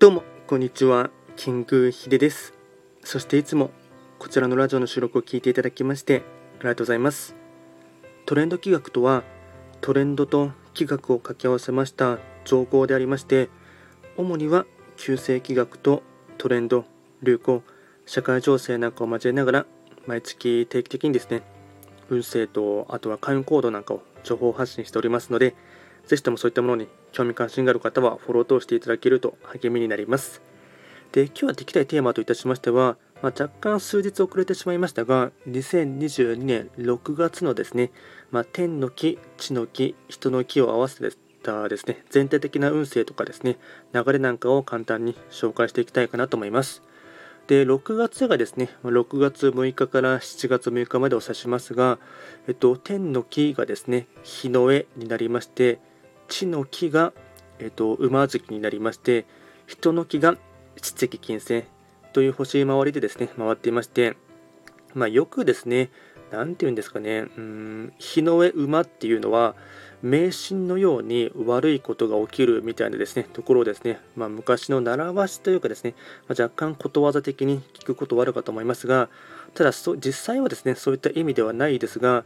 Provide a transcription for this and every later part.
どうもこんにちは。キングヒデです。そしていつもこちらのラジオの収録を聞いていただきましてありがとうございます。トレンド企画とはトレンドと企画を掛け合わせました造語でありまして主には旧世企画とトレンド流行社会情勢なんかを交えながら毎月定期的にですね運勢とあとは開運行動なんかを情報発信しておりますのでぜひともそういったものに興味関心がある方はフォローを通していただけると励みになります。で、今日はできたいテーマといたしましては、まあ、若干数日遅れてしまいましたが、2022年6月のですね、まあ、天の木、地の木、人の木を合わせたですね、全体的な運勢とかですね、流れなんかを簡単に紹介していきたいかなと思います。で、6月がですね、6月6日から7月6日までを指しますが、えっと、天の木がですね、日の絵になりまして、地の木が、えっと、馬月になりまして、人の木が七石金星という星回りでですね、回っていまして、まあ、よくですね、何て言うんですかね、うん、日の上馬っていうのは、迷信のように悪いことが起きるみたいなですね、ところをですね、まあ、昔の習わしというかですね、まあ、若干ことわざ的に聞くことはあるかと思いますが、ただ実際はですね、そういった意味ではないですが、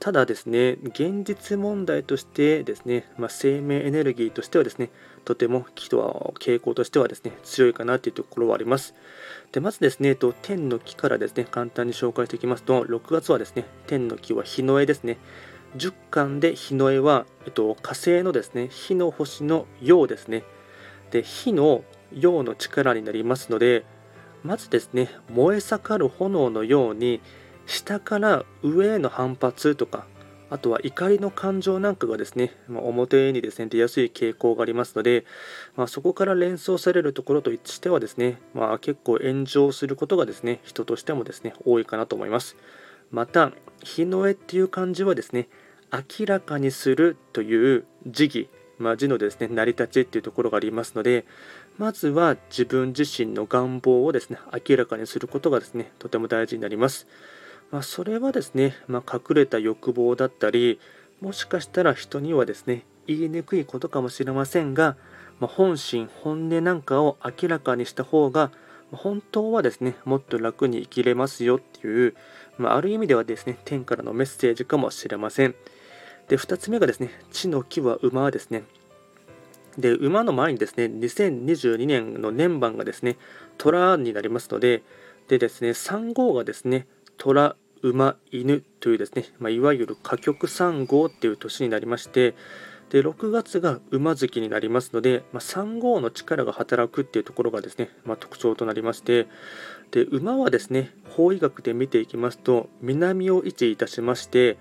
ただですね、現実問題としてですね、まあ、生命エネルギーとしてはですね、とても木とは傾向としてはですね、強いかなというところはあります。でまずですね、と天の木からですね、簡単に紹介していきますと、6月はですね、天の木は日の絵ですね。10巻で日の絵は、えっと、火星のですね、火の星の陽ですね。で、火の陽の力になりますので、まずですね、燃え盛る炎のように、下から上への反発とかあとは怒りの感情なんかがですね、まあ、表にですね出やすい傾向がありますので、まあ、そこから連想されるところとしてはですね、まあ、結構炎上することがですね人としてもですね多いかなと思います。また日の絵っていう漢字はですね明らかにするという字義、まあ、字のですね成り立ちっていうところがありますのでまずは自分自身の願望をですね明らかにすることがですねとても大事になります。まあ、それはですね、まあ、隠れた欲望だったりもしかしたら人にはですね言いにくいことかもしれませんが、まあ、本心本音なんかを明らかにした方が本当はですねもっと楽に生きれますよっていう、まあ、ある意味ではですね天からのメッセージかもしれません。で2つ目がですね地の木は馬はですね。で馬の前にですね2022年の年番がですね虎になりますのででですね3号がですね虎、馬、犬というですね、まあ、いわゆる歌曲3号っていう年になりまして、で6月が馬月になりますので、まあ、3号の力が働くっていうところがですね、まあ、特徴となりましてで馬はですね法医学で見ていきますと南を位置いたしまして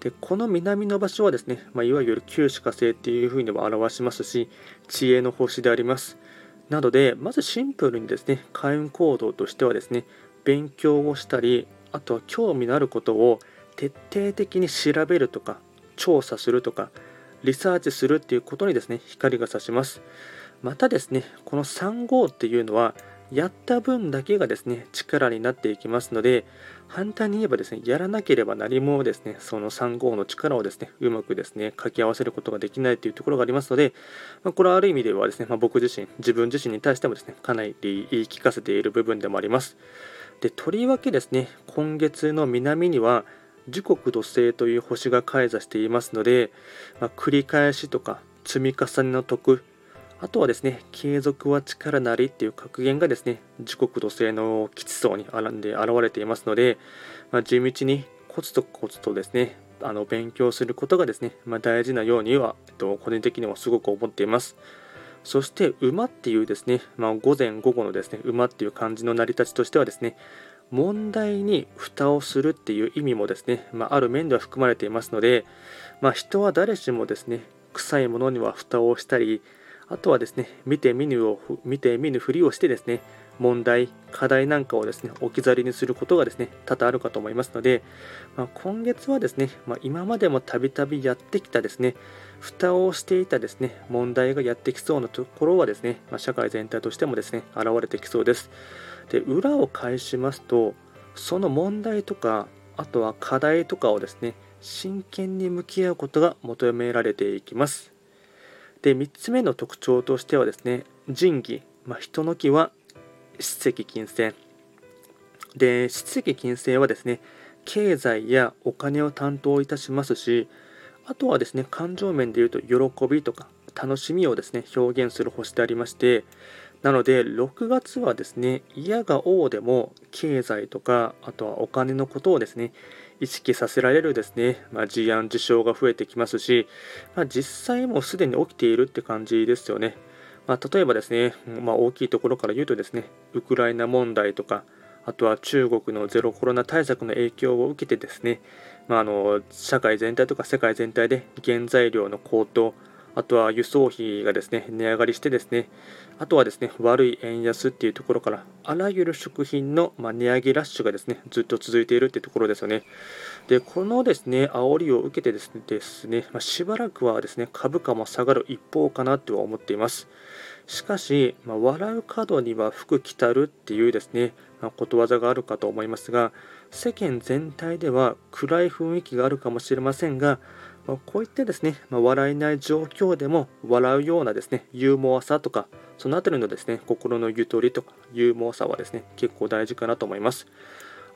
でこの南の場所はですね、まあ、いわゆる旧歯科星っていうふうにも表しますし知恵の星であります。なのでまずシンプルにですね開運行動としてはですね勉強をしたりあとは興味のあることを徹底的に調べるとか調査するとかリサーチするっていうことにですね光が差します。またですねこの3号っていうのはやった分だけがですね力になっていきますので反対に言えばですねやらなければ何もですねその3号の力をですねうまくですね掛け合わせることができないというところがありますので、まあ、これはある意味ではですね、まあ、僕自身自分自身に対してもですねかなり言い聞かせている部分でもあります。でとりわけですね今月の南には時刻土星という星が開座していますので、まあ、繰り返しとか積み重ねの徳あとはですね継続は力なりっていう格言がですね時刻土星の基地層にあらんで現れていますので、まあ、地道にコツとコツとですねあの勉強することがですね、まあ、大事なようには、えっと、個人的にはすごく思っています。そして馬っていうですね、まあ、午前午後のですね馬っていう漢字の成り立ちとしてはですね問題に蓋をするっていう意味もですね、まあ、ある面では含まれていますので、まあ、人は誰しもですね臭いものには蓋をしたりあとはですね見て見ぬを見て見ぬふりをしてですね問題、課題なんかをですね置き去りにすることがですね多々あるかと思いますので、まあ、今月はですね、まあ、今までもたびたびやってきたですね蓋をしていたですね問題がやってきそうなところはですね、まあ、社会全体としてもですね現れてきそうです。で裏を返しますとその問題とかあとは課題とかをですね真剣に向き合うことが求められていきます。で3つ目の特徴としてはですね仁義まあ、人の木は七石金星で七石金星はですね経済やお金を担当いたしますしあとはですね感情面でいうと喜びとか楽しみをですね表現する星でありましてなので6月はですね嫌が王でも経済とかあとはお金のことをですね意識させられるですね、まあ、事案事象が増えてきますし、まあ、実際もすでに起きているって感じですよね。まあ、例えばですね、まあ、大きいところから言うとですね、ウクライナ問題とか、あとは中国のゼロコロナ対策の影響を受けてですね、まあ、あの社会全体とか世界全体で原材料の高騰、あとは輸送費がですね値上がりしてですねあとはですね悪い円安っていうところからあらゆる食品の、ま値上げラッシュがですねずっと続いているっていうところですよね。でこのですね煽りを受けてですねですね、まあ、しばらくはですね株価も下がる一方かなとは思っています。しかし、まあ、笑う角には服着たるっていうですね、まあ、ことわざがあるかと思いますが世間全体では暗い雰囲気があるかもしれませんが、こういったですね、ま笑えない状況でも笑うようなですねユーモアさとかそのあたりのですね心のゆとりとかユーモアさはですね結構大事かなと思います。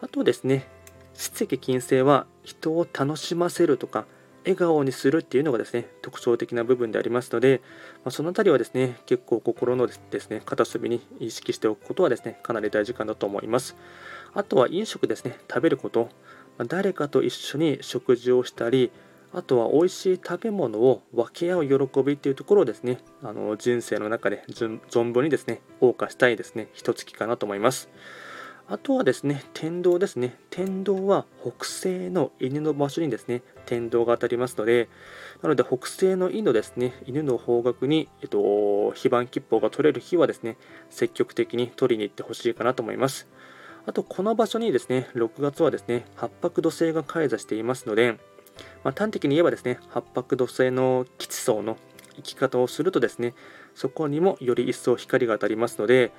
あとですね七石金星は人を楽しませるとか笑顔にするっていうのがですね特徴的な部分でありますので、まあ、その辺りはですね結構心のですね片隅に意識しておくことはですねかなり大事かなと思います。あとは飲食ですね食べること、ま、誰かと一緒に食事をしたりあとは美味しい食べ物を分け合う喜びっていうところをですねあの人生の中で存分にですね謳歌したいですね一月かなと思いますあとはですね、天道ですね。天道は北西の犬の場所にですね、天道が当たりますので、なので北西の犬ですね、犬の方角に、えっと、非番吉報が取れる日はですね、積極的に取りに行ってほしいかなと思います。あと、この場所にですね、6月はですね、八白土星が開座していますので、まあ、端的に言えばですね、八白土星の基地層の生き方をするとですね、そこにもより一層光が当たりますので、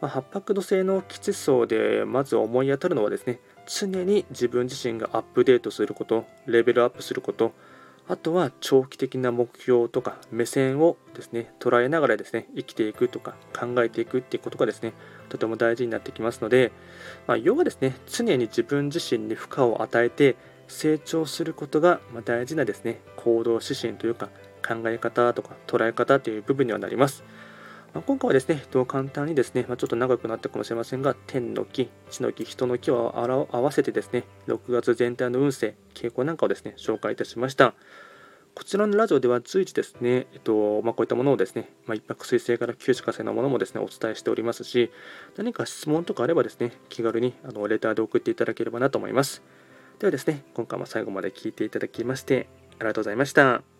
まあ、八白土星の基地層でまず思い当たるのはですね、常に自分自身がアップデートすること、レベルアップすること、あとは長期的な目標とか目線をですね、捉えながらですね、生きていくとか考えていくっていうことがですね、とても大事になってきますので、まあ、要はですね、常に自分自身に負荷を与えて成長することが大事なですね、行動指針というか考え方とか捉え方という部分にはなります。まあ、今回はですね、簡単にですね、まあ、ちょっと長くなったかもしれませんが、天の木、地の木、人の木を合わせてですね、6月全体の運勢、傾向なんかをですね、紹介いたしました。こちらのラジオでは随時ですね、えっとまあ、こういったものをですね、まあ、一泊水星から九死火星のものもですね、お伝えしておりますし、何か質問とかあればですね、気軽にあのレターで送っていただければなと思います。ではですね、今回も最後まで聞いていただきまして、ありがとうございました。